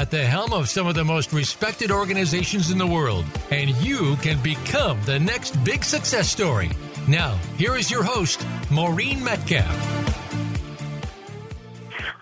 at the helm of some of the most respected organizations in the world, and you can become the next big success story. Now, here is your host, Maureen Metcalf.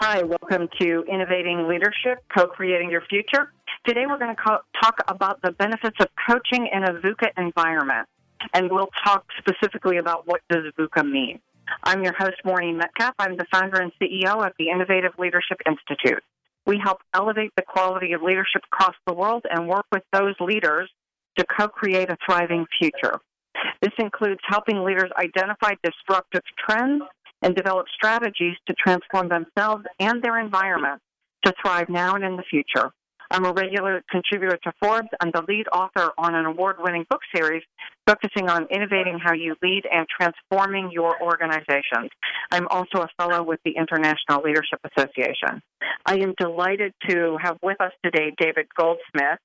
Hi, welcome to Innovating Leadership, Co-Creating Your Future. Today we're going to co- talk about the benefits of coaching in a VUCA environment, and we'll talk specifically about what does VUCA mean. I'm your host, Maureen Metcalf. I'm the founder and CEO of the Innovative Leadership Institute. We help elevate the quality of leadership across the world and work with those leaders to co create a thriving future. This includes helping leaders identify disruptive trends and develop strategies to transform themselves and their environment to thrive now and in the future. I'm a regular contributor to Forbes. I'm the lead author on an award winning book series focusing on innovating how you lead and transforming your organizations. I'm also a fellow with the International Leadership Association. I am delighted to have with us today David Goldsmith.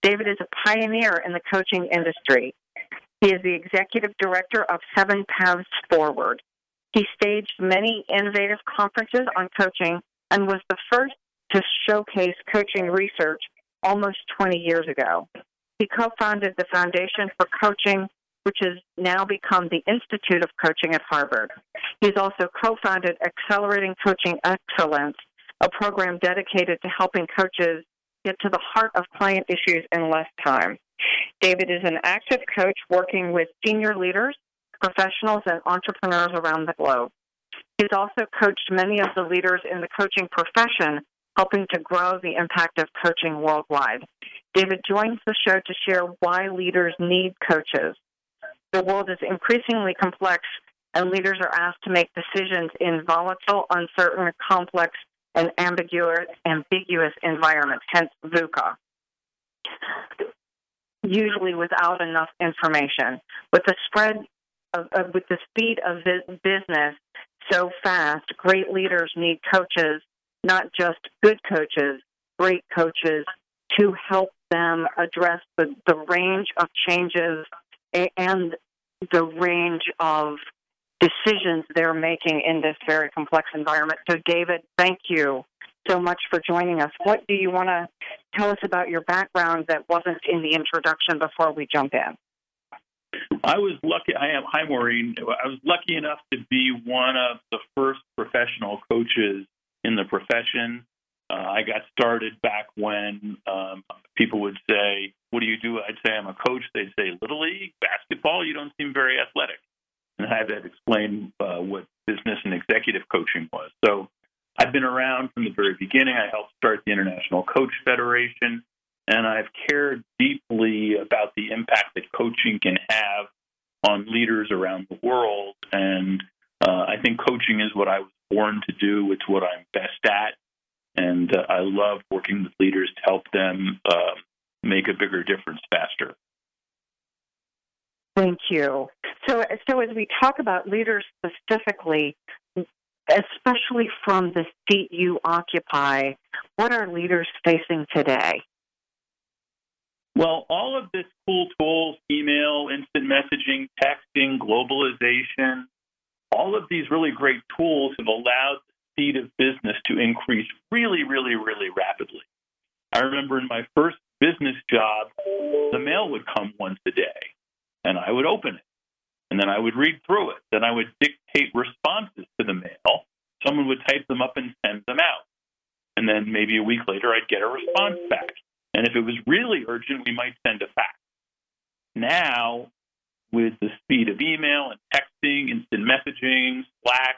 David is a pioneer in the coaching industry. He is the executive director of Seven Paths Forward. He staged many innovative conferences on coaching and was the first to showcase coaching research almost 20 years ago. He co founded the Foundation for Coaching, which has now become the Institute of Coaching at Harvard. He's also co founded Accelerating Coaching Excellence, a program dedicated to helping coaches get to the heart of client issues in less time. David is an active coach working with senior leaders, professionals, and entrepreneurs around the globe. He's also coached many of the leaders in the coaching profession helping to grow the impact of coaching worldwide. David joins the show to share why leaders need coaches. The world is increasingly complex, and leaders are asked to make decisions in volatile, uncertain, complex, and ambiguous, ambiguous environments, hence VUCA. Usually without enough information. With the spread of, of with the speed of business so fast, great leaders need coaches not just good coaches, great coaches to help them address the, the range of changes and the range of decisions they're making in this very complex environment. So, David, thank you so much for joining us. What do you want to tell us about your background that wasn't in the introduction before we jump in? I was lucky. I am. Hi, Maureen. I was lucky enough to be one of the first professional coaches in the profession. Uh, I got started back when um, people would say, What do you do? I'd say, I'm a coach. They'd say, Little League, basketball, you don't seem very athletic. And I had to explain uh, what business and executive coaching was. So I've been around from the very beginning. I helped start the International Coach Federation, and I've cared deeply about the impact that coaching can have on leaders around the world. And uh, I think coaching is what I was born to do. It's what I'm best at, and uh, I love working with leaders to help them uh, make a bigger difference faster. Thank you. So, so as we talk about leaders specifically, especially from the seat you occupy, what are leaders facing today? Well, all of this cool tools, email, instant messaging, texting, globalization, all of these really great tools have allowed the speed of business to increase really, really, really rapidly. I remember in my first business job, the mail would come once a day, and I would open it. And then I would read through it. Then I would dictate responses to the mail. Someone would type them up and send them out. And then maybe a week later, I'd get a response back. And if it was really urgent, we might send a fax. Now, with the speed of email and texting, instant messaging, Slack.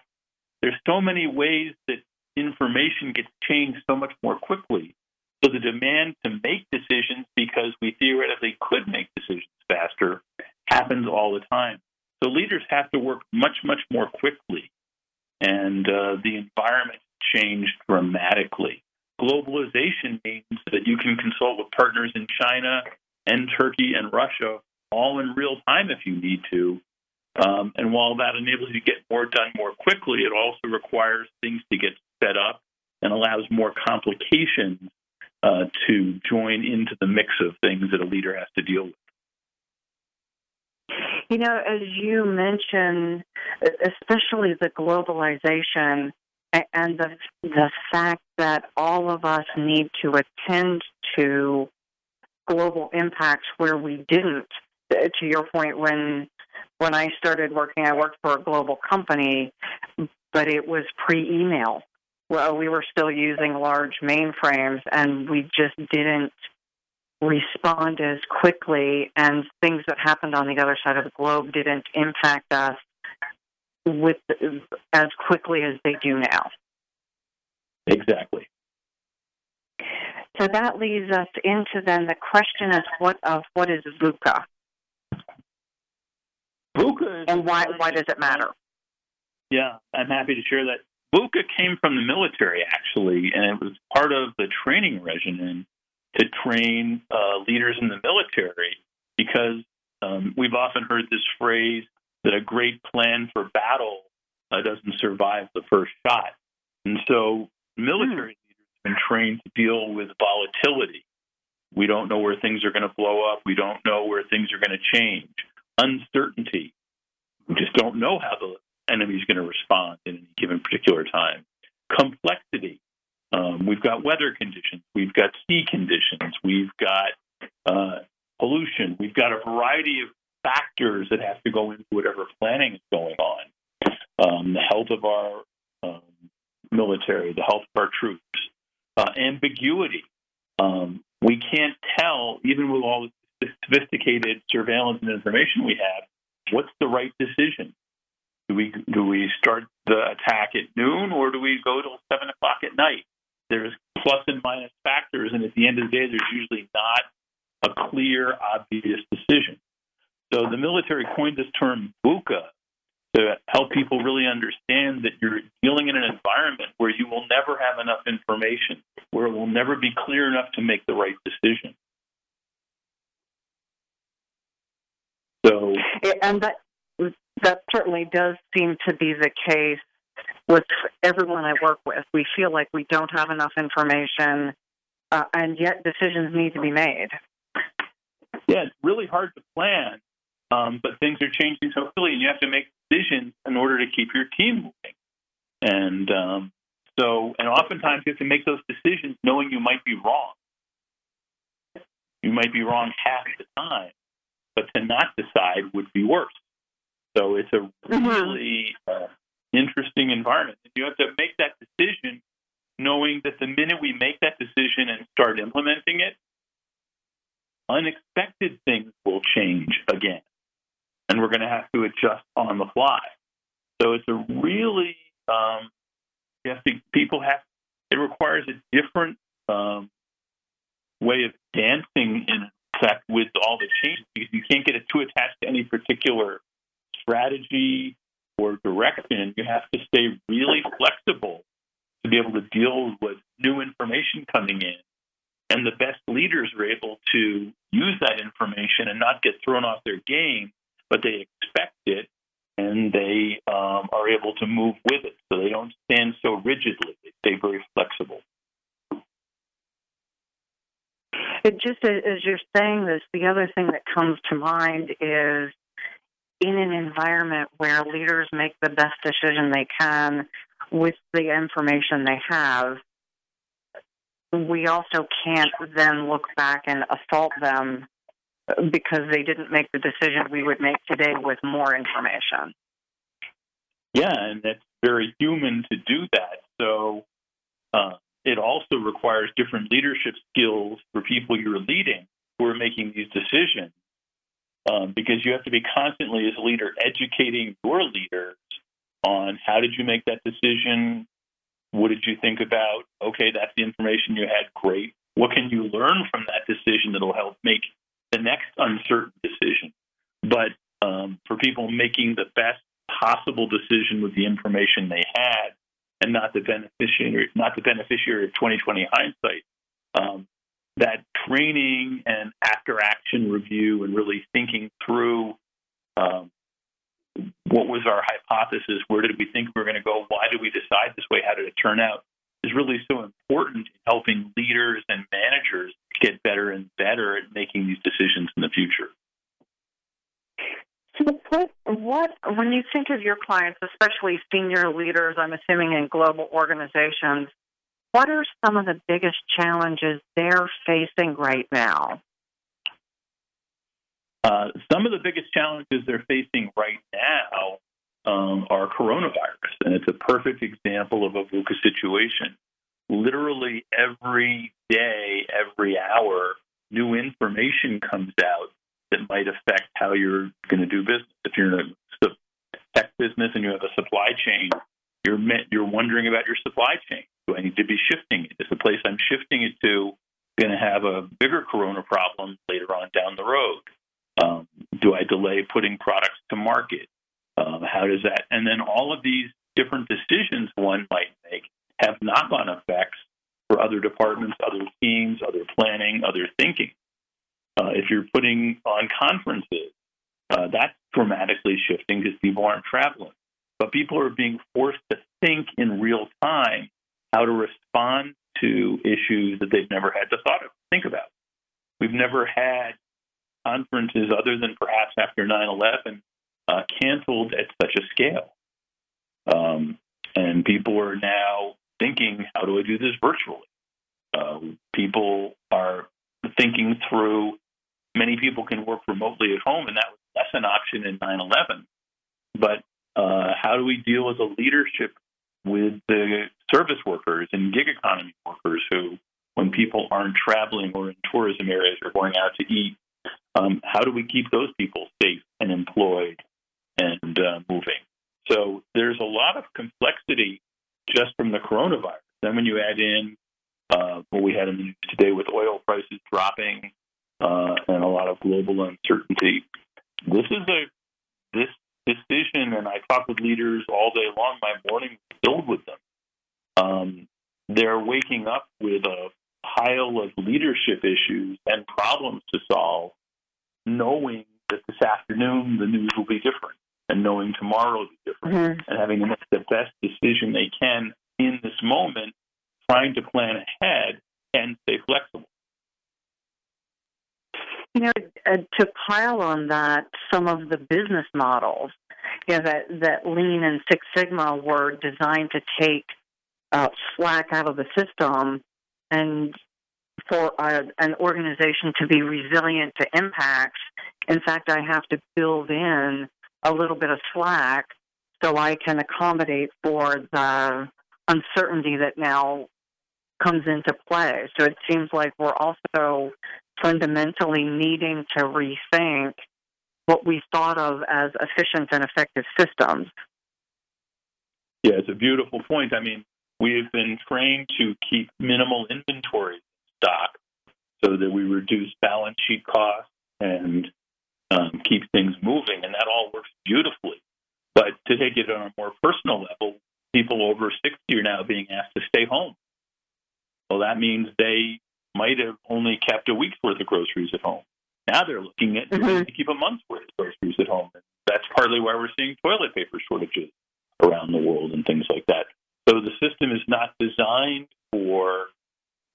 There's so many ways that information gets changed so much more quickly. So the demand to make decisions because we theoretically could make decisions faster happens all the time. So leaders have to work much, much more quickly. And uh, the environment changed dramatically. Globalization means that you can consult with partners in China and Turkey and Russia all in real time if you need to. While that enables you to get more done more quickly, it also requires things to get set up and allows more complications uh, to join into the mix of things that a leader has to deal with. You know, as you mentioned, especially the globalization and the the fact that all of us need to attend to global impacts where we didn't. To your point, when when I started working, I worked for a global company, but it was pre-email. Well, we were still using large mainframes, and we just didn't respond as quickly, and things that happened on the other side of the globe didn't impact us with as quickly as they do now. Exactly. So that leads us into then the question is what of what is VUCA? VUCA and why why does it matter? Yeah, I'm happy to share that. VUCA came from the military actually, and it was part of the training regimen to train uh, leaders in the military because um, we've often heard this phrase that a great plan for battle uh, doesn't survive the first shot. And so military mm. leaders have been trained to deal with volatility. We don't know where things are going to blow up. We don't know where things are going to change. Uncertainty. We just don't know how the enemy is going to respond in any given particular time. Complexity. Um, we've got weather conditions, we've got sea conditions, we've got uh, pollution, we've got a variety of factors that have to go into whatever planning is going on. Um, the health of our um, military, the health of our troops, uh, ambiguity. Um, we can't tell, even with all the sophisticated surveillance and information we have, what's the right decision. Do we do we start the attack at noon or do we go till seven o'clock at night? there's plus and minus factors, and at the end of the day, there's usually not a clear, obvious decision. So the military coined this term VUCA to help people really understand that you're dealing in an environment where you will never have enough information, where it will never be clear enough to make the right decision. So, and that that certainly does seem to be the case with everyone I work with. We feel like we don't have enough information, uh, and yet decisions need to be made. Yeah, it's really hard to plan, um, but things are changing so quickly, and you have to make decisions in order to keep your team moving. And um, so, and oftentimes you have to make those decisions knowing you might be wrong. You might be wrong half the time, but to not decide would be worse. So it's a mm-hmm. really uh, interesting environment. You have to make that decision knowing that the minute we make that decision and start implementing it, unexpected things will change again. And we're going to have to adjust on the fly. So it's a really, um, you have to, people have, it requires a different um, way of dancing in effect with all the changes because you can't get it too attached to any particular strategy or direction, you have to stay really flexible to be able to deal with new information coming in. And the best leaders are able to use that information and not get thrown off their game, but they expect it and they um, are able to move with it. So they don't stand so rigidly, they stay very flexible. It just as you're saying this, the other thing that comes to mind is in an environment where leaders make the best decision they can with the information they have, we also can't then look back and assault them because they didn't make the decision we would make today with more information. Yeah, and it's very human to do that. So uh, it also requires different leadership skills for people you're leading who are making these decisions um, because you have to be constantly, as a leader, educating your leaders on how did you make that decision? What did you think about? Okay, that's the information you had. Great. What can you learn from that decision that'll help make the next uncertain decision? But um, for people making the best possible decision with the information they had, and not the beneficiary, not the beneficiary of 2020 hindsight, um, that training and after action review and really thinking through um, what was our hypothesis, where did we think we were going to go, why did we decide this way, how did it turn out, is really so important in helping leaders and managers get better and better at making these decisions in the future. What, what, when you think of your clients, especially senior leaders, I'm assuming in global organizations, what are some of the biggest challenges they're facing right now? Uh, some of the biggest challenges they're facing right now um, are coronavirus, and it's a perfect example of a VUCA situation. Literally every day, every hour, new information comes out that might affect how you're going to do business. If you're in a tech business and you have a supply chain, you're you're wondering about your supply chain. Do I need to be shifting it? Is the place I'm shifting it to going to have a bigger corona problem later on down the road? Um, do I delay putting products to market? Um, how does that? And then all of these different decisions one might make have knock on effects for other departments, other teams, other planning, other thinking. Uh, if you're putting on conferences, uh, that's dramatically shifting because people aren't traveling. But people are being forced to think in real time how to respond to issues that they've never had to thought of, think about. We've never had conferences other than perhaps after 9 11 uh, canceled at such a scale. Um, and people are now thinking, how do I do this virtually? Uh, people are thinking through, many people can work remotely at home, and that was less an option in 9 11. But uh, how do we deal as a leadership with the service workers and gig economy workers who, when people aren't traveling or in tourism areas or going out to eat, um, how do we keep those people safe and employed and uh, moving? So there's a lot of complexity just from the coronavirus. Then when you add in uh, what we had in the news today with oil prices dropping uh, global uncertainty, this is a this decision. And I talk with leaders all day long. My morning filled with them. Um, they're waking up with a pile of leadership issues and problems to solve knowing that this afternoon the news will be different and knowing tomorrow will be different mm-hmm. and having to make the best decision they can in this moment, trying to plan ahead and stay flexible. You know, uh, on that, some of the business models, you know, that, that Lean and Six Sigma were designed to take uh, slack out of the system and for a, an organization to be resilient to impacts, in fact, I have to build in a little bit of slack so I can accommodate for the uncertainty that now comes into play. So it seems like we're also fundamentally needing to rethink what we thought of as efficient and effective systems. Yeah, it's a beautiful point. I mean, we have been trained to keep minimal inventory stock so that we reduce balance sheet costs and um, keep things moving. And that all works beautifully. But to take it on a more personal level, people over 60 are now being asked to stay home. Well, that means they might have only kept a week's worth of groceries at home. Now they're looking at mm-hmm. to keep a month's worth of groceries at home. And that's partly why we're seeing toilet paper shortages around the world and things like that. So the system is not designed for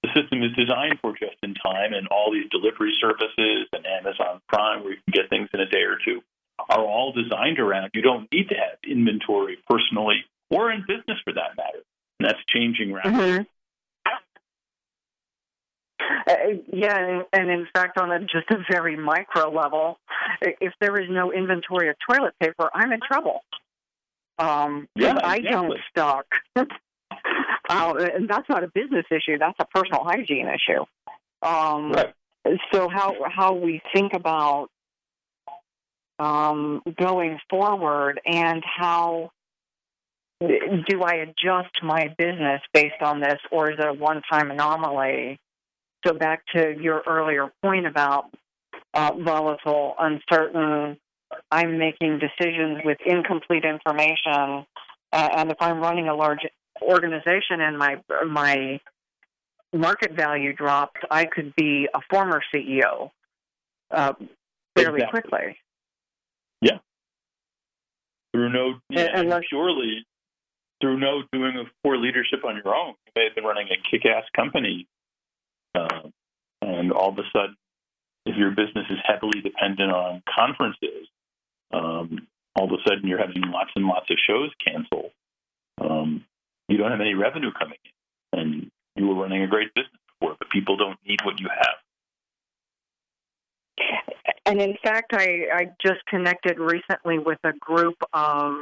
the system is designed for just in time, and all these delivery services and Amazon Prime, where you can get things in a day or two, are all designed around you don't need to have inventory personally or in business for that matter. And that's changing rapidly. Mm-hmm. Uh, yeah, and in fact, on a, just a very micro level, if there is no inventory of toilet paper, I'm in trouble. Um, yeah, I don't stock. Uh, and that's not a business issue. That's a personal hygiene issue. Um, right. So how how we think about um, going forward and how do I adjust my business based on this, or is it a one-time anomaly? So back to your earlier point about uh, volatile, uncertain. I'm making decisions with incomplete information, uh, and if I'm running a large organization and my my market value dropped, I could be a former CEO uh, fairly Exactly. quickly. Yeah, through no And- and surely through no doing of poor leadership on your own. You may have been running a kick-ass company, uh, and all of a sudden, if your business is heavily dependent on conferences, um, all of a sudden you're having lots and lots of shows canceled. Um, you don't have any revenue coming in, and you were running a great business before, but people don't need what you have. And in fact, I, I just connected recently with a group of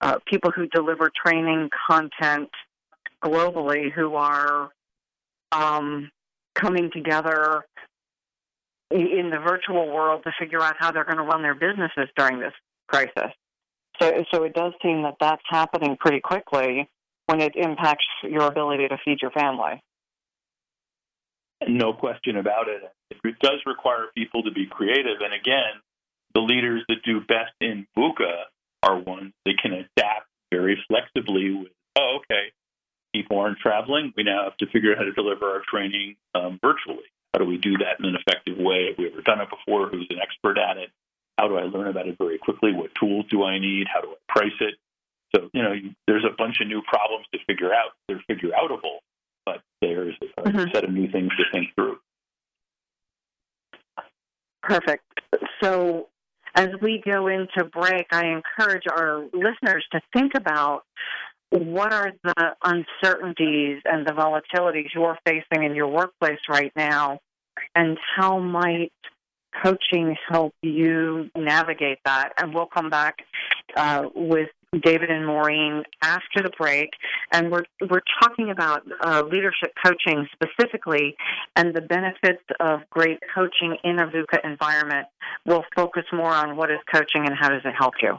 uh, people who deliver training content globally who are um, coming together in the virtual world to figure out how they're going to run their businesses during this crisis. So, so it does seem that that's happening pretty quickly when it impacts your ability to feed your family. No question about it. It does require people to be creative. And again, the leaders that do best in VUCA are ones that can adapt very flexibly with, oh, okay, people aren't traveling. We now have to figure out how to deliver our training um, virtually. How do we do that in an effective way? Have we ever done it before? Who's an expert at it? How do I learn about it very quickly? What tools do I need? How do I price it? So, you know, there's a bunch of new problems to figure out. They're figure outable, but there's a Mhm. set of new things to think through. Perfect. So, as we go into break, I encourage our listeners to think about what are the uncertainties and the volatilities you're facing in your workplace right now, and how might coaching help you navigate that? And we'll come back uh, with David and Maureen after the break, and we're we're talking about uh, leadership coaching specifically and the benefits of great coaching in a VUCA environment. We'll focus more on what is coaching and how does it help you.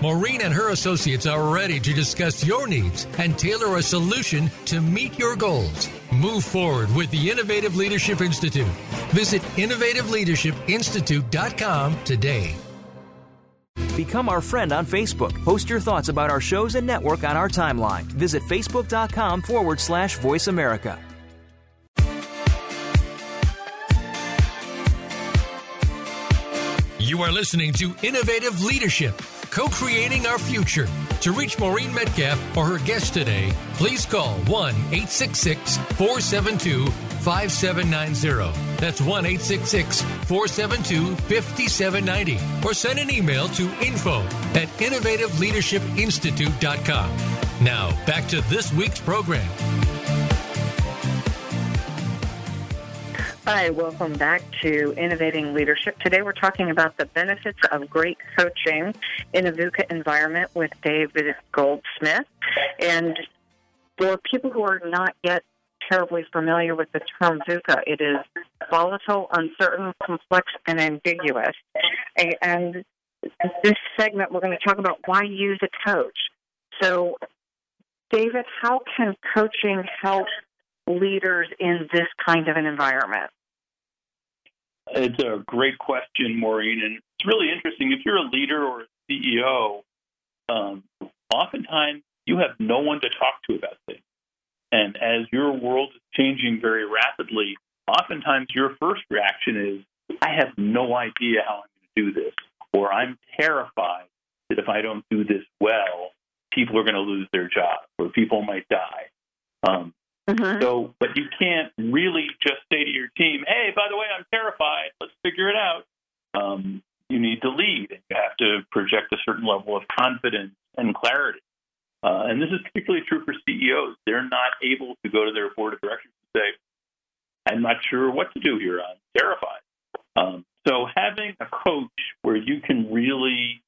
Maureen and her associates are ready to discuss your needs and tailor a solution to meet your goals. Move forward with the Innovative Leadership Institute. Visit innovativeleadershipinstitute.com today. Become our friend on Facebook. Post your thoughts about our shows and network on our timeline. Visit facebook.com forward slash voice America. You are listening to Innovative Leadership, co creating our future. To reach Maureen Metcalf or her guest today, please call 1 866 472 5790. That's 1 866 472 5790. Or send an email to info at innovativeleadershipinstitute.com. Now, back to this week's program. Hi, welcome back to Innovating Leadership. Today we're talking about the benefits of great coaching in a VUCA environment with David Goldsmith. And for people who are not yet terribly familiar with the term VUCA, it is volatile, uncertain, complex, and ambiguous. And this segment we're going to talk about why use a coach. So, David, how can coaching help leaders in this kind of an environment? It's a great question, Maureen, and it's really interesting. If you're a leader or a CEO, um, oftentimes you have no one to talk to about things. And as your world is changing very rapidly, oftentimes your first reaction is, I have no idea how I'm going to do this, or I'm terrified that if I don't do this well, people are going to lose their jobs or people might die. Um, mm-hmm. So, but you can't really just say to your team, "Hey, by the way, I'm terrified. Let's figure it out." Um, you need to lead, and you have to project a certain level of confidence and clarity. Uh, and this is particularly true for CEOs. They're not able to go to their board of directors and say, "I'm not sure what to do here. I'm terrified." Um, so, having a coach where you can really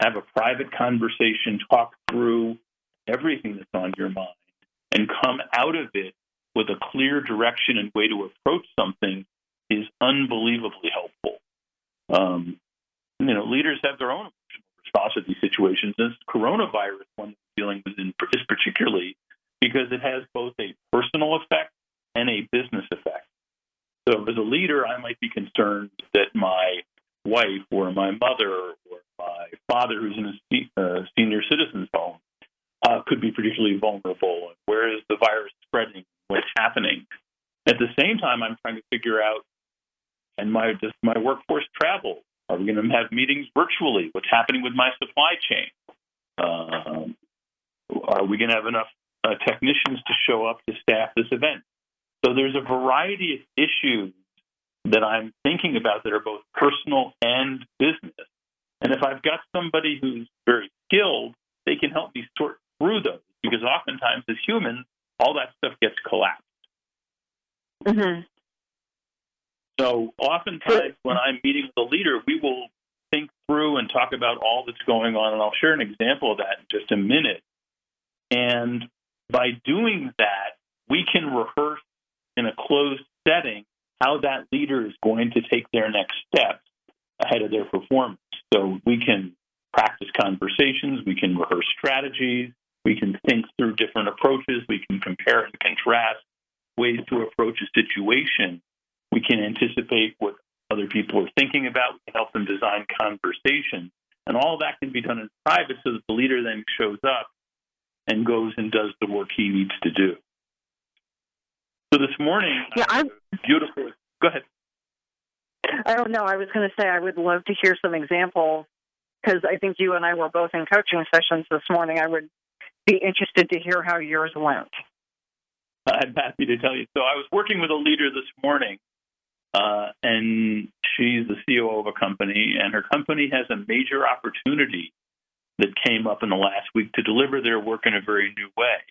have a private conversation, talk through everything that's on your mind, and come out of it with a clear direction and way to approach something is unbelievably helpful. Um, you know, leaders have their own response to these situations. This coronavirus one dealing with is particularly because it has both a personal effect and a business effect. So, as a leader, I might be concerned that my wife or my mother or my father, who's in a uh, senior citizen's home, uh, could be particularly vulnerable. Where is the virus spreading? What's happening? At the same time, I'm trying to figure out, and my does my workforce travel? Are we going to have meetings virtually? What's happening with my supply chain? Um, are we going to have enough uh, technicians to show up to staff this event? So there's a variety of issues that I'm thinking about that are both personal and business. And if I've got somebody who's very skilled, they can help me sort through those because oftentimes as humans, all that stuff gets collapsed. Mm-hmm. So oftentimes when I'm meeting with a leader, we will think through and talk about all that's going on. And I'll share an example of that in just a minute. And by doing that, we can rehearse in a closed setting how that leader is going to take their next steps ahead of their performance. So we can practice conversations, we can rehearse strategies, we can think through different approaches, we can compare and contrast ways to approach a situation. We can anticipate what other people are thinking about, we can help them design conversations. And all that can be done in private so that the leader then shows up and goes and does the work he needs to do. So this morning, yeah, I'm uh, beautiful. Go ahead. Oh, I don't know. I was going to say I would love to hear some examples because I think you and I were both in coaching sessions this morning. I would be interested to hear how yours went. I'm happy to tell you. So I was working with a leader this morning, uh, and she's the COO of a company, and her company has a major opportunity that came up in the last week to deliver their work in a very new way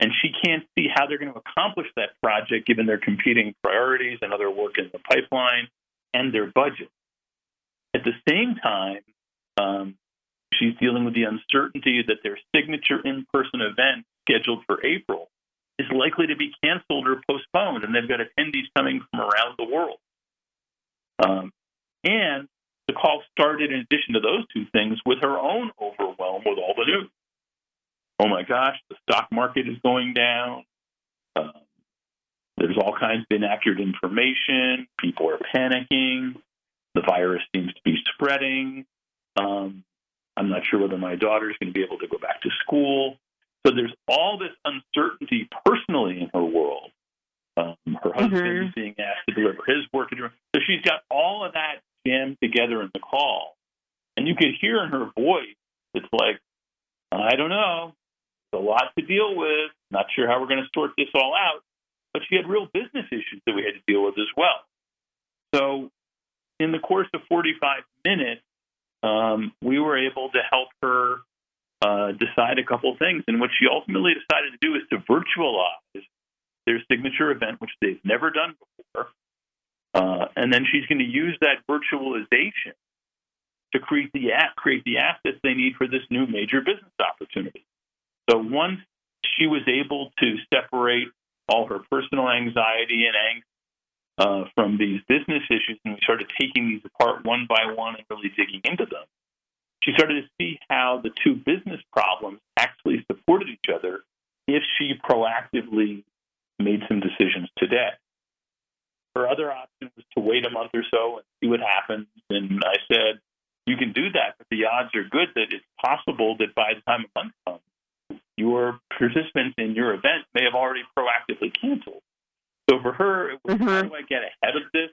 and she can't see how they're going to accomplish that project given their competing priorities and other work in the pipeline and their budget. At the same time, um, she's dealing with the uncertainty that their signature in person event scheduled for April is likely to be canceled or postponed, and they've got attendees coming from around the world. Um, and the call started, in addition to those two things, with her own overwhelm with all the news oh my gosh, the stock market is going down. Um, there's all kinds of inaccurate information. People are panicking. The virus seems to be spreading. Um, I'm not sure whether my daughter is going to be able to go back to school. So there's all this uncertainty personally in her world. Um, her husband mm-hmm. is being asked to deliver his work. So she's got all of that jammed together in the call. And you could hear in her voice, it's like, I don't know It's a lot to deal with. Not sure how we're going to sort this all out. But she had real business issues that we had to deal with as well. So, in the course of 45 minutes, um, we were able to help her uh, decide a couple things. And what she ultimately decided to do is to virtualize their signature event, which they've never done before. Uh, and then she's going to use that virtualization to create the app, create the assets they need for this new major business opportunity. So once she was able to separate all her personal anxiety and angst uh, from these business issues, and we started taking these apart one by one and really digging into them, she started to see how the two business problems actually supported each other if she proactively made some decisions today. Her other option was to wait a month or so and see what happens. And I said, you can do that, but the odds are good that it's possible that by the time a month comes, your participants in your event may have already proactively canceled. So for her, it was Mhm. how do I get ahead of this?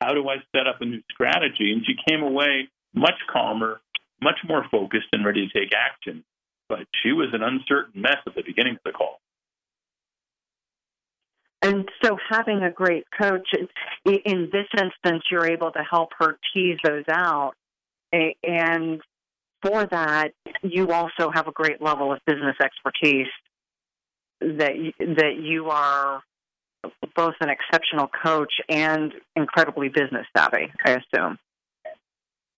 How do I set up a new strategy? And she came away much calmer, much more focused, and ready to take action. But she was an uncertain mess at the beginning of the call. And so, having a great coach, in this instance, you're able to help her tease those out. And for that, you also have a great level of business expertise that that you are both an exceptional coach and incredibly business savvy. I assume.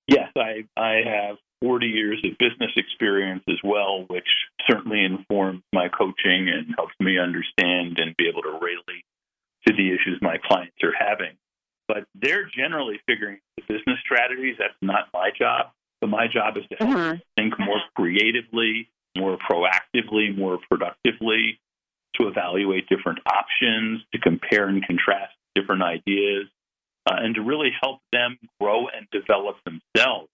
Yes, I, I have 40 years of business experience as well, which certainly informs my coaching and helps me understand and be able to relate to the issues my clients are having. But they're generally figuring the business strategies. That's not my job. But my job is to help Mhm. think more creatively, more proactively, more productively, to evaluate different options, to compare and contrast different ideas, uh, and to really help them grow and develop themselves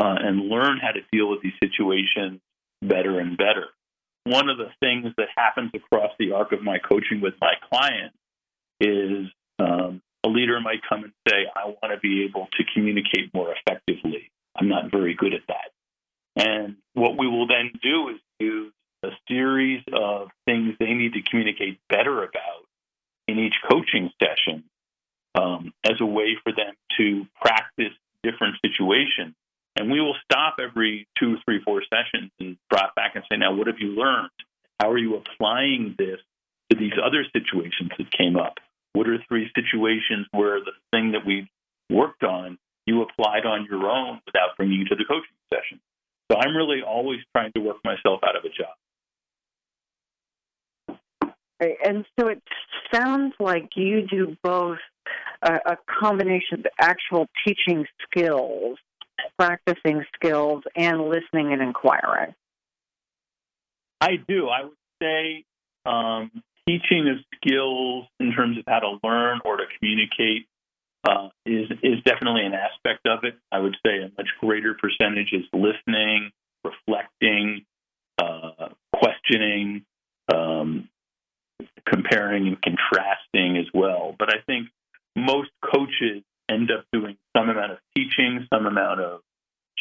uh, and learn how to deal with these situations better and better. One of the things that happens across the arc of my coaching with my clients is um, a leader might come and say, I want to be able to communicate more effectively. I'm not very good at that. And what we will then do is use a series of things they need to communicate better about in each coaching session um, as a way for them to practice different situations. And we will stop every two, three, four sessions and drop back and say, now, what have you learned? How are you applying this to these other situations that came up? What are three situations where the thing that we worked on you applied on your own without bringing you to the coaching session? So I'm really always trying to work myself out of a job. And so it sounds like you do both a, a combination of actual teaching skills, practicing skills, and listening and inquiring. I do. I would say um, teaching of skills in terms of how to learn or to communicate uh, is is definitely an aspect of it. I would say a much greater percentage is listening, reflecting, uh, questioning, um, comparing and contrasting as well. But I think most coaches end up doing some amount of teaching, some amount of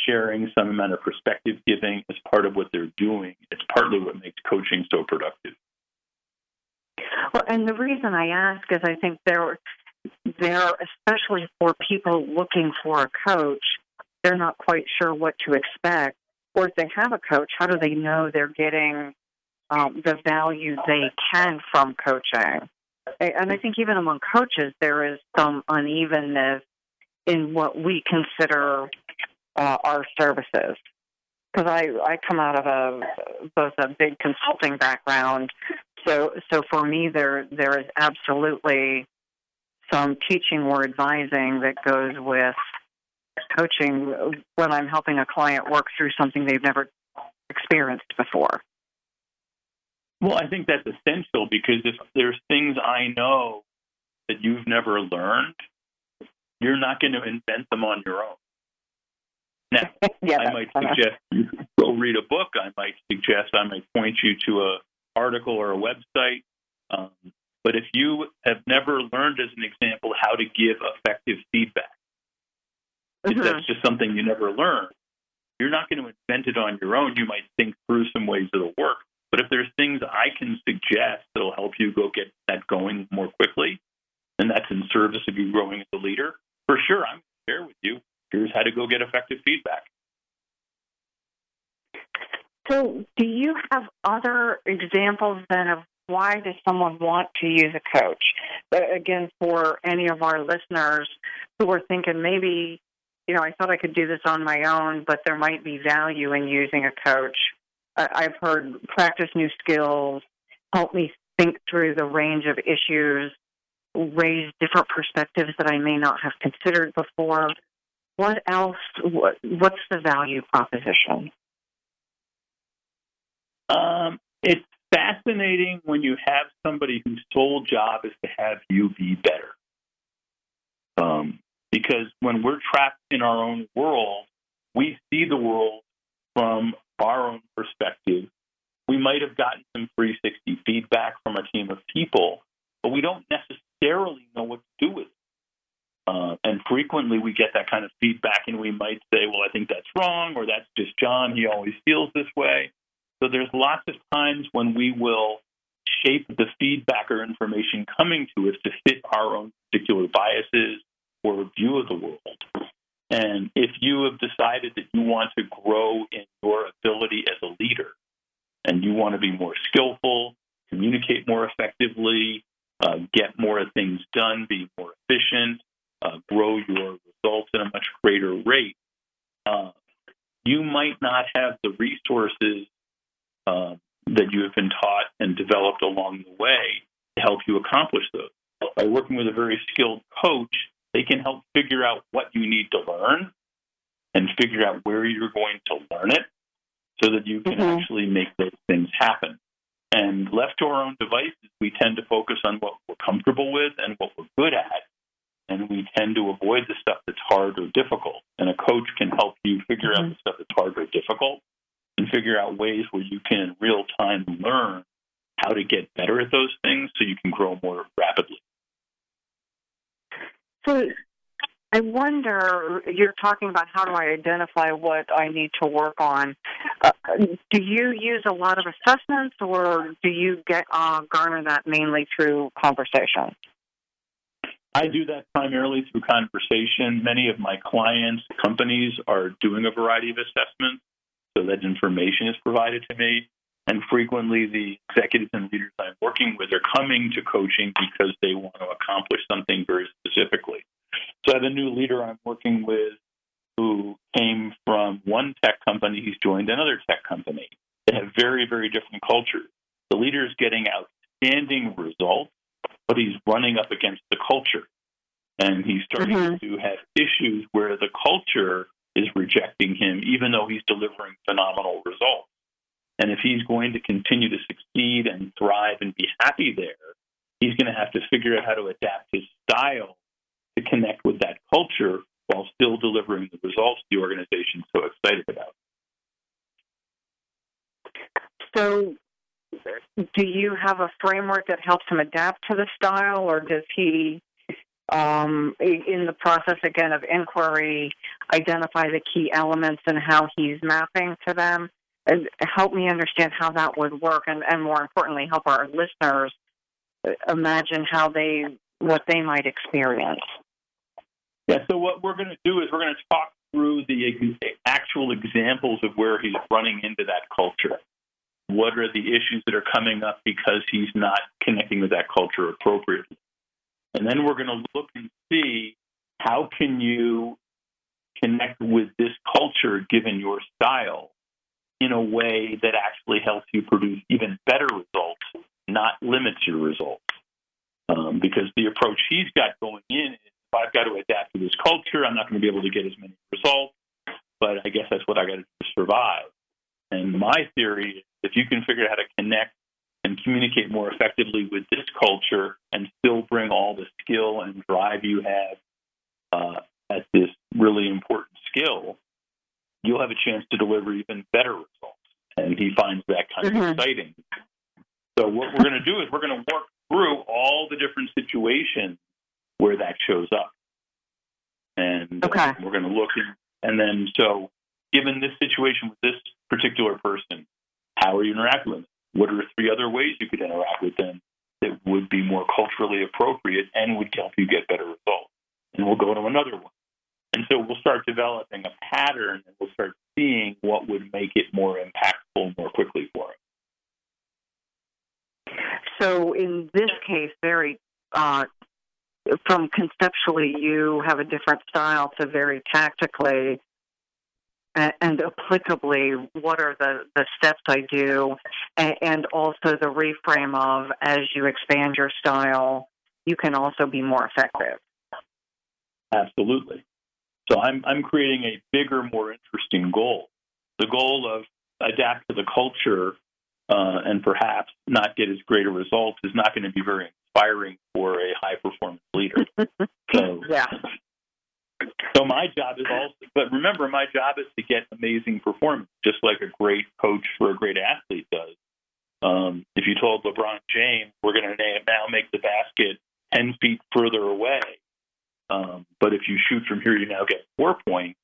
sharing, some amount of perspective giving as part of what they're doing. It's partly what makes coaching so productive. Well, and the reason I ask is I think there, there, especially for people looking for a coach, they're not quite sure what to expect. Or if they have a coach, how do they know they're getting um, the value they can from coaching? And I think even among coaches, there is some unevenness in what we consider uh, our services. Because I, I come out of a both a big consulting background, so so for me there there is absolutely some teaching or advising that goes with coaching when I'm helping a client work through something they've never experienced before. Well, I think that's essential because if there's things I know that you've never learned, you're not going to invent them on your own. Now, yeah, I might suggest you go read a book. I might suggest I might point you to a article or a website. Um, but if you have never learned, as an example, how to give effective feedback, if Mhm. that's just something you never learned, you're not going to invent it on your own. You might think through some ways it'll work. But if there's things I can suggest that'll help you go get that going more quickly, and that's in service of you growing as a leader, for sure, I'm to share with you. Here's how to go get effective feedback. So, do you have other examples then of why does someone want to use a coach? But again, for any of our listeners who are thinking maybe, you know, I thought I could do this on my own, but there might be value in using a coach. I've heard practice new skills, help me think through the range of issues, raise different perspectives that I may not have considered before. What else? What, what's the value proposition? Um, it's fascinating when you have somebody whose sole job is to have you be better. Um, because when we're trapped in our own world, we see the world from our own perspective. We might have gotten some 360 feedback from a team of people, but we don't necessarily know what to do with it. Uh, and frequently we get that kind of feedback, and we might say, well, I think that's wrong, or that's just John. He always feels this way. So there's lots of times when we will shape the feedback or information coming to us to fit our own particular biases or view of the world. And if you have decided that you want to grow in your ability as a leader and you want to be more skillful, communicate more effectively, uh, get more things done, be more efficient, uh, grow your results at a much greater rate, uh, you might not have the resources uh, that you have been taught and developed along the way to help you accomplish those. By working with a very skilled coach, they can help figure out what you need to learn and figure out where you're going to learn it so that you can mm-hmm. actually make those things happen. And left to our own devices, we tend to focus on what we're comfortable with and what we're good at. And we tend to avoid the stuff that's hard or difficult. And a coach can help you figure mm-hmm. out the stuff that's hard or difficult and figure out ways where you can in real time learn how to get better at those things so you can grow more rapidly. So I wonder, you're talking about how do I identify what I need to work on. Uh, do you use a lot of assessments or do you get uh, garner that mainly through conversation? I do that primarily through conversation. Many of my clients, companies are doing a variety of assessments so that information is provided to me. And frequently, the executives and leaders I'm working with are coming to coaching because they want to accomplish something very specifically. So I have a new leader I'm working with who came from one tech company. He's joined another tech company. They have very, very different cultures. The leader is getting outstanding results, but he's running up against the culture. And he's starting mm-hmm. to have issues where the culture is rejecting him, even though he's delivering phenomenal results. And if he's going to continue to succeed and thrive and be happy there, he's going to have to figure out how to adapt his style to connect with that culture while still delivering the results the organization's so excited about. So, do you have a framework that helps him adapt to the style, or does he um, in the process again of inquiry, identify the key elements and how he's mapping to them. Help me understand how that would work, and, and more importantly, help our listeners imagine how they what they might experience. Yeah. So what we're going to do is we're going to talk through the actual examples of where he's running into that culture. What are the issues that are coming up because he's not connecting with that culture appropriately? And then we're going to look and see how can you connect with this culture given your style in a way that actually helps you produce even better results, not limits your results. Um, because the approach he's got going in is I've got to adapt to this culture, I'm not going to be able to get as many results, but I guess that's what I got to to survive. And my theory is if you can figure out how to connect and communicate more effectively with this culture and still bring all the skill and drive you have uh, at this really important skill, you'll have a chance to deliver even better results. And he finds that kind mm-hmm. of exciting. So what we're going to do is we're going to work through all the different situations where that shows up. And okay. uh, we're going to look in, and then so given this situation with this particular person, how are you interacting with them? What are three other ways you could interact with them that would be more culturally appropriate and would help you get better results? And we'll go to another one. And so we'll start developing a pattern and we'll start seeing what would make it more impactful more quickly for us. So in this case, very uh, from conceptually, you have a different style to very tactically and applicably, what are the, the steps I do, and also the reframe of as you expand your style, you can also be more effective. Absolutely. So I'm I'm creating a bigger, more interesting goal. The goal of adapt to the culture uh, and perhaps not get as great a result is not going to be very inspiring for a high performance leader. so, yeah. So my job is also but remember, my job is to get amazing performance, just like a great coach for a great athlete does. Um, if you told LeBron James, we're going to now make the basket 10 feet further away, um, but if you shoot from here, you now get four points,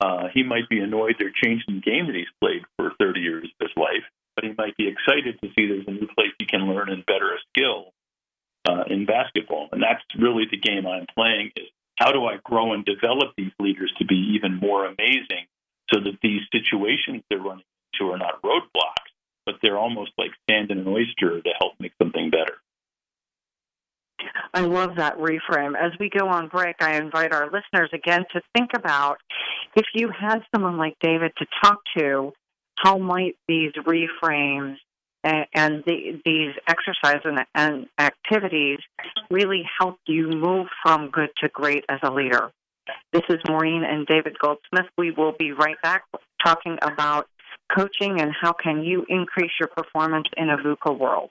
uh, he might be annoyed they're changing the game that he's played for 30 years of his life, but he might be excited to see there's a new place he can learn and better a skill uh, in basketball. And that's really the game I'm playing is how do I grow and develop these leaders to be even more amazing so that these situations they're running into are not roadblocks, but they're almost like sand in an oyster to help make something better. I love that reframe. As we go on break, I invite our listeners again to think about if you had someone like David to talk to, how might these reframes and, and the, these exercises and, and activities really help you move from good to great as a leader. This is Maureen and David Goldsmith. We will be right back talking about coaching and how can you increase your performance in a VUCA world.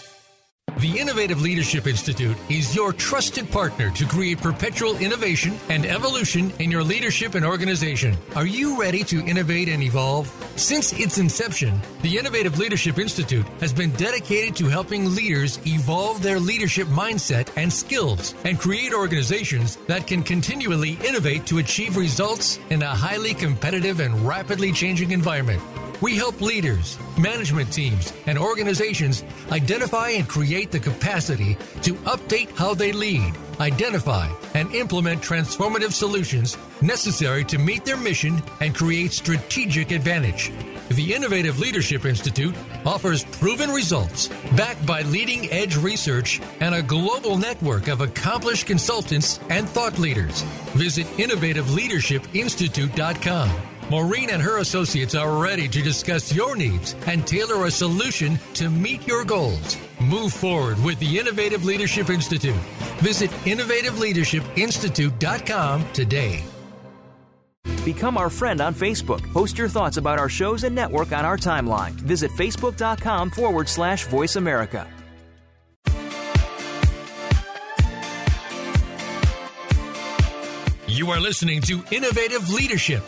The Innovative Leadership Institute is your trusted partner to create perpetual innovation and evolution in your leadership and organization. Are you ready to innovate and evolve? Since its inception, the Innovative Leadership Institute has been dedicated to helping leaders evolve their leadership mindset and skills and create organizations that can continually innovate to achieve results in a highly competitive and rapidly changing environment. We help leaders, management teams, and organizations identify and create the capacity to update how they lead, identify, and implement transformative solutions necessary to meet their mission and create strategic advantage. The Innovative Leadership Institute offers proven results backed by leading edge research and a global network of accomplished consultants and thought leaders. Visit innovativeleadershipinstitute.com Maureen and her associates are ready to discuss your needs and tailor a solution to meet your goals. Move forward with the Innovative Leadership Institute. Visit innovativeleadershipinstitute.com today. Become our friend on Facebook. Post your thoughts about our shows and network on our timeline. Visit facebook.com forward slash voice America. You are listening to Innovative Leadership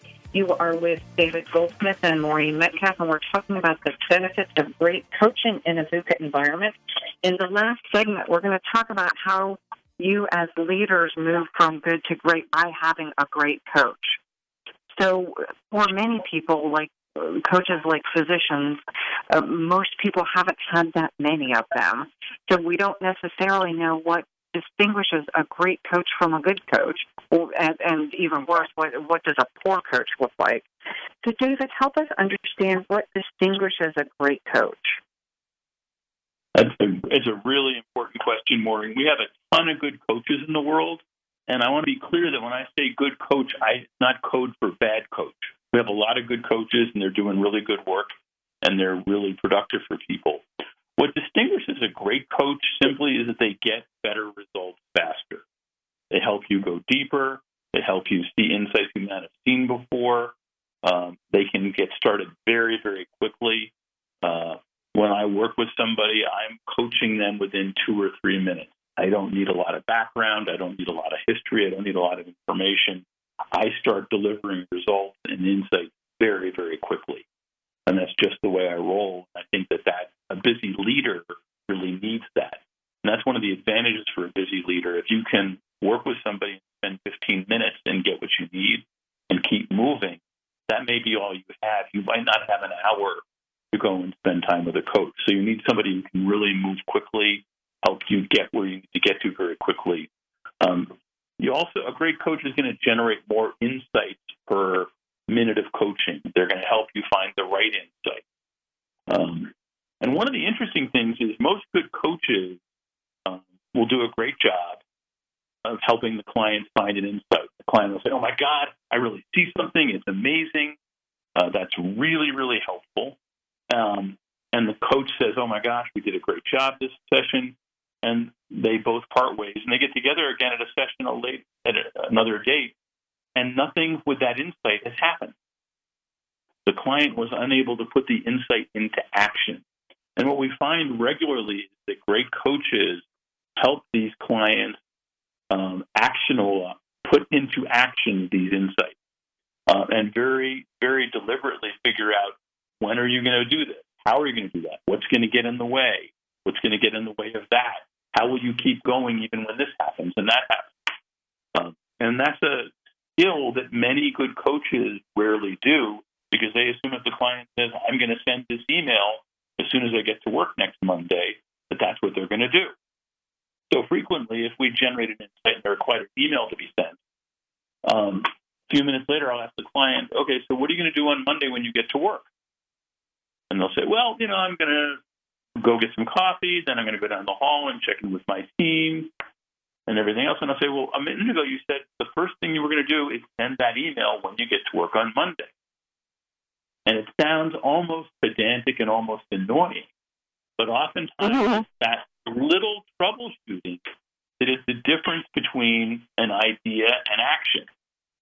You are with David Goldsmith and Maureen Metcalf, and we're talking about the benefits of great coaching in a VUCA environment. In the last segment, we're going to talk about how you as leaders move from good to great by having a great coach. So, for many people, like coaches like physicians, uh, most people haven't had that many of them. So we don't necessarily know what distinguishes a great coach from a good coach, and, and even worse, what, what does a poor coach look like? So, David, help us understand what distinguishes a great coach. That's a, it's a really important question, Maureen. We have a ton of good coaches in the world, and I want to be clear that when I say good coach, I not code for bad coach. We have a lot of good coaches, and they're doing really good work, and they're really productive for people. What distinguishes a great coach simply is that they get better results faster. They help you go deeper. They help you see insights you might have seen before. Um, they can get started very, very quickly. Uh, when I work with somebody, I'm coaching them within two or three minutes. I don't need a lot of background. I don't need a lot of history. I don't need a lot of information. I start delivering results and insights very, very quickly. And that's just the way I roll. I think that that a busy leader really needs that. And that's one of the advantages for a busy leader. If you can work with somebody and spend 15 minutes and get what you need and keep moving, that may be all you have. You might not have an hour to go and spend time with a coach. So you need somebody who can really move quickly, help you get where you need to get to very quickly. Um, you also a great coach is going to generate more insights per minute of coaching. They're going to help you find the right insight. Um, and one of the interesting things is most good coaches um, will do a great job of helping the client find an insight. The client will say, "Oh my God, I really see something. It's amazing. Uh, that's really, really helpful." Um, and the coach says, "Oh my gosh, we did a great job this session." And they both part ways, and they get together again at a session a late, at a, another date, and nothing with that insight has happened. The client was unable to put the insight into action. And what we find regularly is that great coaches help these clients um, put into action these insights, uh, and very, very deliberately figure out when are you going to do this? How are you going to do that? What's going to get in the way? What's going to get in the way of that? How will you keep going even when this happens and that happens? Um, and that's a skill that many good coaches rarely do because they assume if the client says, I'm going to send this email as soon as I get to work next Monday, that that's what they're going to do. So frequently, if we generate an insight and they require an email to be sent, um, a few minutes later, I'll ask the client, okay, so what are you going to do on Monday when you get to work? And they'll say, well, you know, I'm going to go get some coffee, then I'm going to go down the hall and check in with my team and everything else. And I'll say, well, a minute ago you said the first thing you were going to do is send that email when you get to work on Monday. And it sounds almost pedantic and almost annoying, but oftentimes mm-hmm. that little troubleshooting that is the difference between an idea and action.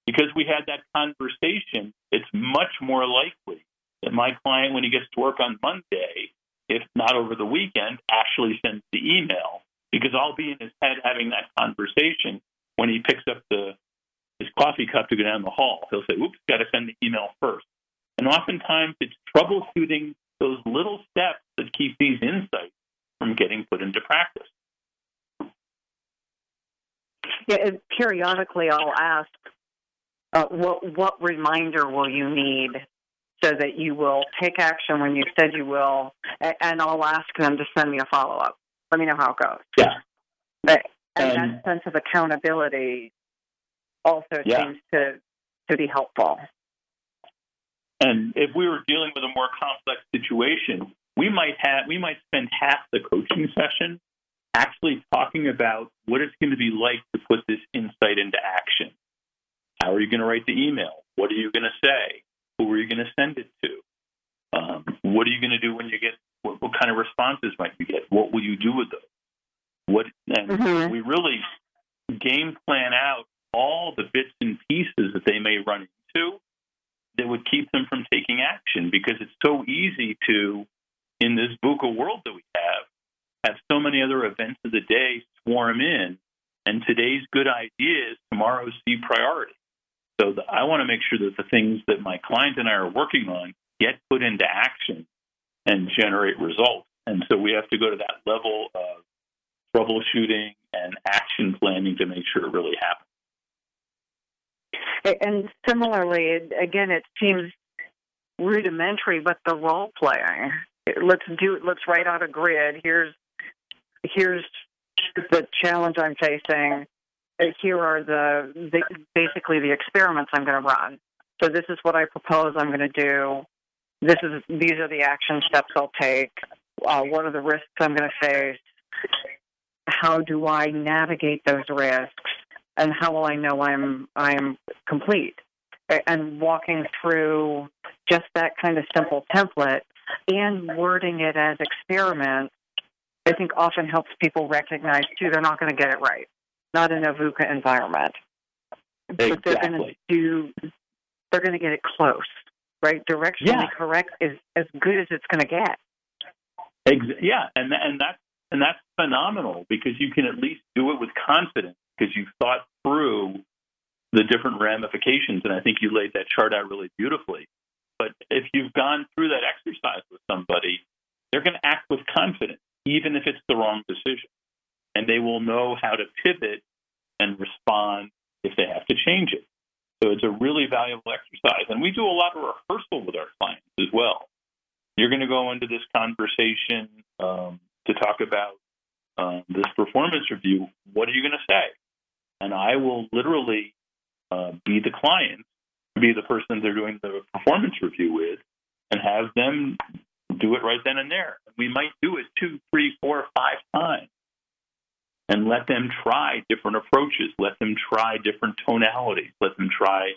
Because we had that conversation, it's much more likely that my client, when he gets to work on Monday, if not over the weekend, actually sends the email because I'll be in his head having that conversation when he picks up the his coffee cup to go down the hall. He'll say, "Oops, got to send the email first. And oftentimes, it's troubleshooting those little steps that keep these insights from getting put into practice. Yeah, and periodically I'll ask, uh, what what reminder will you need so that you will take action when you said you will, and I'll ask them to send me a follow up. Let me know how it goes. Yeah. But, and, and that sense of accountability also yeah. seems to to be helpful. And if we were dealing with a more complex situation, we might have we might spend half the coaching session actually talking about what it's going to be like to put this insight into action. How are you going to write the email? What are you going to say? Who are you going to send it to? Um, what are you going to do when you get what, what, kind of responses might you get? What will you do with those? What and mm-hmm. we really game plan out all the bits and pieces that they may run into that would keep them from taking action because it's so easy to in this VUCA world that we have have so many other events of the day swarm in and today's good ideas tomorrow's see priority so the, i want to make sure that the things that my client and i are working on get put into action and generate results. And so we have to go to that level of troubleshooting and action planning to make sure it really happens. And similarly, again, it seems rudimentary, but the role playing. Let's do. Let's write out a grid. Here's here's the challenge I'm facing. Here are the, the basically the experiments I'm going to run. So this is what I propose I'm going to do this is these are the action steps I'll take. Uh, what are the risks I'm going to face? How do I navigate those risks? And how will I know I'm I'm complete? And walking through just that kind of simple template and wording it as experiment, I think often helps people recognize too they're not going to get it right, not in a VUCA environment, exactly. but they're going to do they're going to get it close right? Directionally yeah. correct is as good as it's going to get. Ex- yeah, and and that's and that's phenomenal because you can at least do it with confidence because you've thought through the different ramifications, and I think you laid that chart out really beautifully. But if you've gone through that exercise with somebody, they're going to act with confidence, even if it's the wrong decision, and they will know how to pivot and respond if they have to change it. So it's a really valuable exercise. And we do a lot of rehearsal with our clients as well. you're going to go into this conversation um, to talk about uh, this performance review. What are you going to say? And I will literally uh, be the client, be the person they're doing the performance review with, and have them do it right then and there. We might do it two, three, four, five times and let them try different approaches. Let them try different tonalities. Let them try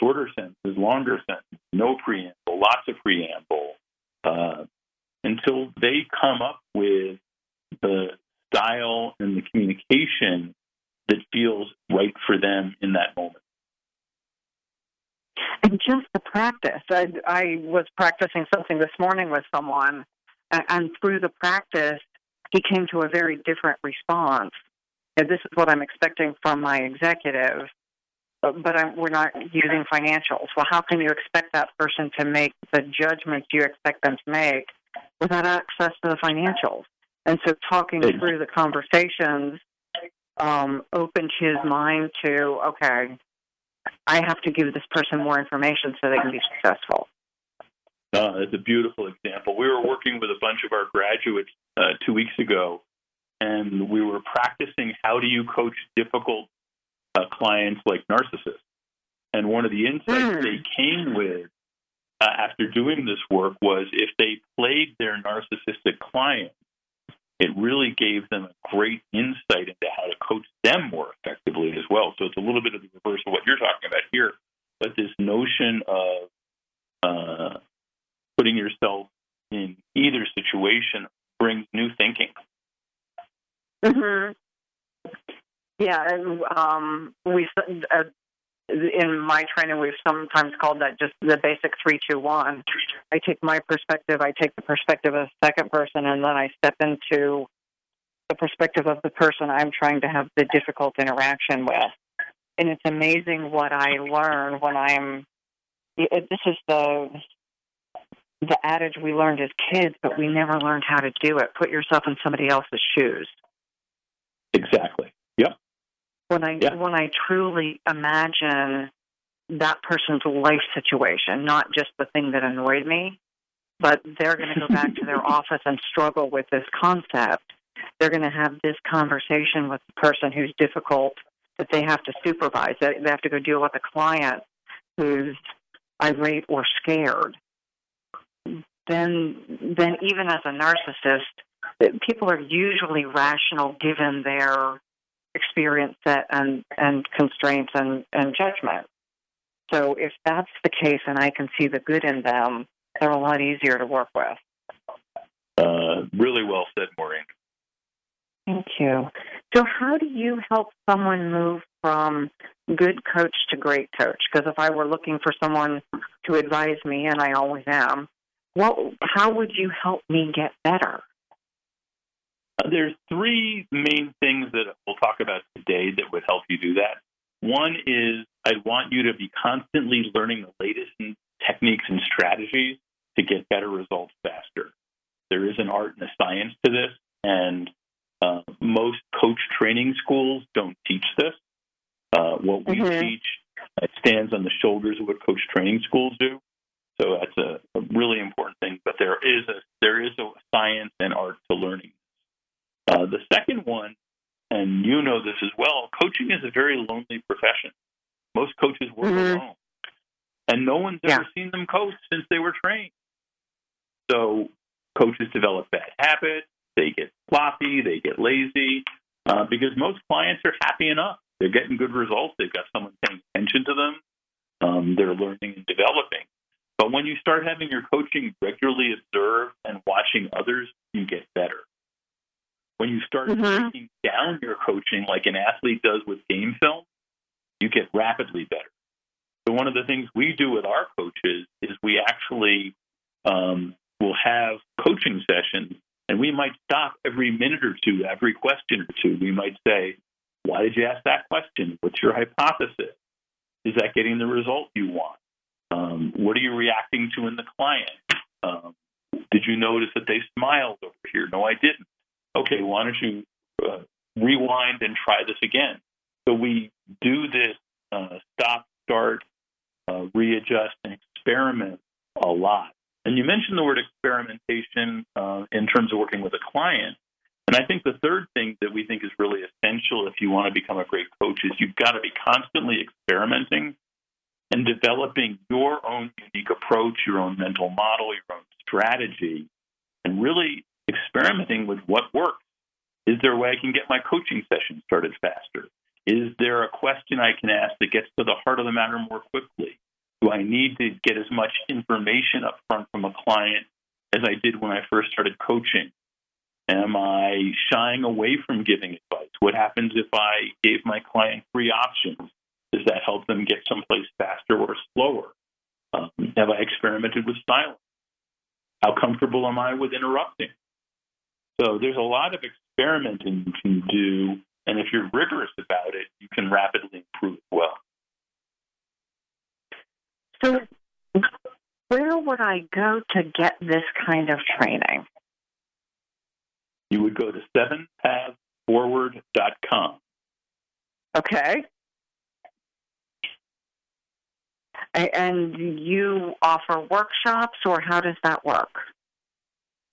shorter sentences, longer sentences, no preamble, lots of preamble, uh, until they come up with the style and the communication that feels right for them in that moment. And just the practice. I, I was practicing something this morning with someone, and through the practice, he came to a very different response. And this is what I'm expecting from my executive, but I'm, we're not using financials. Well, how can you expect that person to make the judgments you expect them to make without access to the financials? And so, talking through the conversations um, opened his mind to okay, I have to give this person more information so they can be successful. Uh, it's a beautiful example. We were working with a bunch of our graduates uh, two weeks ago, and we were practicing how do you coach difficult uh, clients like narcissists. And one of the insights mm. they came with uh, after doing this work was if they played their narcissistic client, it really gave them a great insight into how to coach them more effectively as well. So it's a little bit of the reverse of what you're talking about here. But this notion of uh, putting yourself in either situation brings new thinking. Mm-hmm. Yeah, and um, we uh, in my training we've sometimes called that just the basic three, two, one. I take my perspective, I take the perspective of the second person, and then I step into the perspective of the person I'm trying to have the difficult interaction with. And it's amazing what I learn when I'm. This is the the adage we learned as kids, but we never learned how to do it. Put yourself in somebody else's shoes. Exactly. Yep. When I yeah. when I truly imagine that person's life situation, not just the thing that annoyed me, but they're going to go back to their office and struggle with this concept. They're going to have this conversation with the person who's difficult that they have to supervise. They have to go deal with a client who's irate or scared. Then, then even as a narcissist, people are usually rational given their experience set and, and constraints and, and judgment. So if that's the case and I can see the good in them, they're a lot easier to work with. Uh, really well said, Maureen. Thank you. So, how do you help someone move from good coach to great coach? Because if I were looking for someone to advise me, and I always am, what, how would you help me get better? Uh, there's three main things that we'll talk about today that would help you do that. One is I want you to be constantly learning the latest techniques and strategies to get better results faster. There is an art and a science to this, and uh, most coach training schools don't teach this. Uh, what we mm-hmm. teach uh, stands on the shoulders of what coach training schools do. So that's a, a, really important thing. But there is a there is a science and art to learning. Uh, the second one, and you know this as well, coaching is a very lonely profession. Most coaches work mm-hmm. alone, and no one's yeah. ever seen them coach since they were trained. So coaches develop bad habits. They get sloppy. They get lazy uh, because most clients are happy enough. They're getting good results. They've got someone paying attention to them. Um, they're learning and developing. But when you start having your coaching regularly observed and watching others, you get better. When you start mm-hmm. breaking down your coaching like an athlete does with game film, you get rapidly better. So one of the things we do with our coaches is we actually um, will have coaching sessions, and we might stop every minute or two, every question or two. We might say, "Why did you ask that question? What's your hypothesis? Is that getting the result you want? Um, what are you reacting to in the client? Um, did you notice that they smiled over here? No, I didn't okay, why don't you uh, rewind and try this again? So we do this uh, stop, start, uh, readjust, and experiment a lot. And you mentioned the word experimentation uh, in terms of working with a client. And I think the third thing that we think is really essential if you want to become a great coach is you've got to be constantly experimenting and developing your own unique approach, your own mental model, your own strategy, and really experimenting with what works. Is there a way I can get my coaching session started faster? Is there a question I can ask that gets to the heart of the matter more quickly? Do I need to get as much information up front from a client as I did when I first started coaching? Am I shying away from giving advice? What happens if I gave my client three options? Does that help them get someplace faster or slower? Um, have I experimented with silence? How comfortable am I with interrupting? So there's a lot of experimenting you can do, and if you're rigorous about it, you can rapidly improve well. So, where would I go to get this kind of training? You would go to sevenpathsforward.com. Okay. And you offer workshops, or how does that work?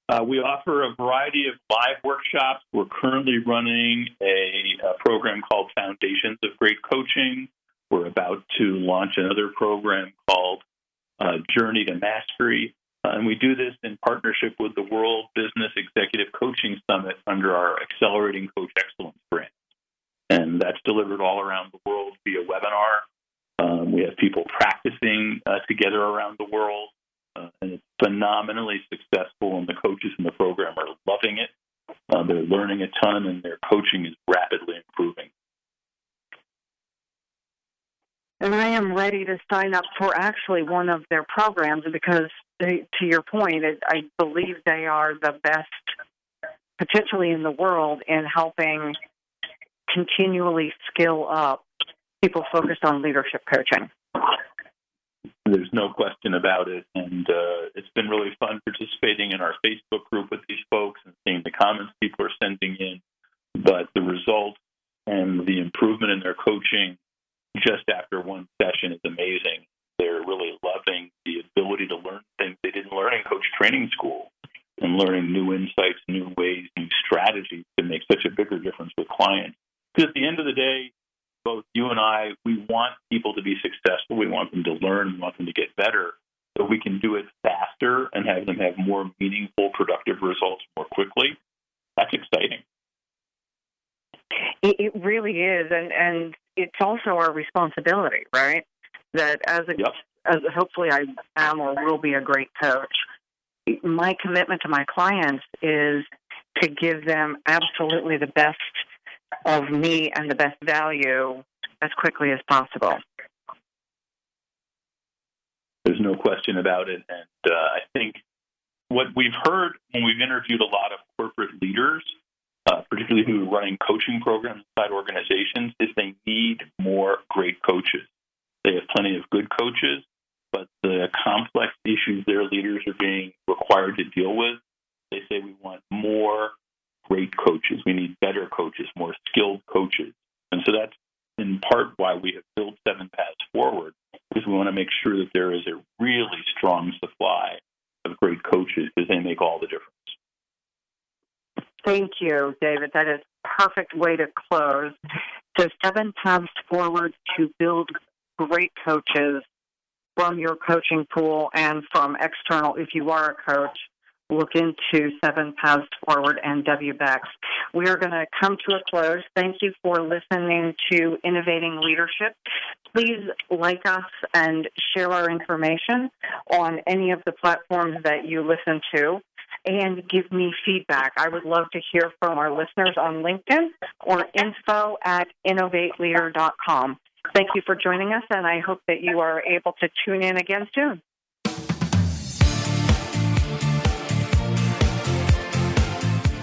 Uh, we offer a variety of live workshops. We're currently running a, a, program called Foundations of Great Coaching. We're about to launch another program called uh, Journey to Mastery. Uh, and we do this in partnership with the World Business Executive Coaching Summit under our Accelerating Coach Excellence brand. And that's delivered all around the world via webinar. Um, we have people practicing uh, together around the world, uh, and it's phenomenally successful. And the coaches in the program are loving it. Uh, they're learning a ton, and their coaching is rapidly improving. And I am ready to sign up for actually one of their programs because, to your point, I believe they are the best, potentially in the world, in helping continually skill up people focused on leadership coaching. There's no question about it, and uh, it's been really fun participating in our Facebook group with these folks and seeing the comments people are sending in. But the results and the improvement in their coaching just after one session is amazing. They're really loving the ability to learn things they didn't learn in coach training school and learning new insights, new ways, new strategies to make such a bigger difference with clients. Because at the end of the day, both you and I, we want people to be successful. We want them to learn. We want them to get better. So we can do it faster and have them have more meaningful, productive results more quickly. That's exciting. It, really is, and and it's also our responsibility, right? That as a yep. as hopefully I am or will be a great coach. My commitment to my clients is to give them absolutely the best of me and the best value as quickly as possible. There's no question about it. And uh, I think what we've heard when we've interviewed a lot of corporate leaders, uh, particularly who are running coaching programs inside organizations, is they need more great coaches. They have plenty of good coaches, but the complex issues their leaders are being required to deal with, they say we want more great coaches. We need better coaches, more skilled coaches. And so that's in part why we have built Seven Paths Forward, because we want to make sure that there is a really strong supply of great coaches because they make all the difference. Thank you, David. That is perfect way to close. So seven paths forward to build great coaches from your coaching pool and from external if you are a coach look into Seven Paths Forward and WBECS. We are going to come to a close. Thank you for listening to Innovating Leadership. Please like us and share our information on any of the platforms that you listen to and give me feedback. I would love to hear from our listeners on LinkedIn or info at innovateleader.com. Thank you for joining us, and I hope that you are able to tune in again soon.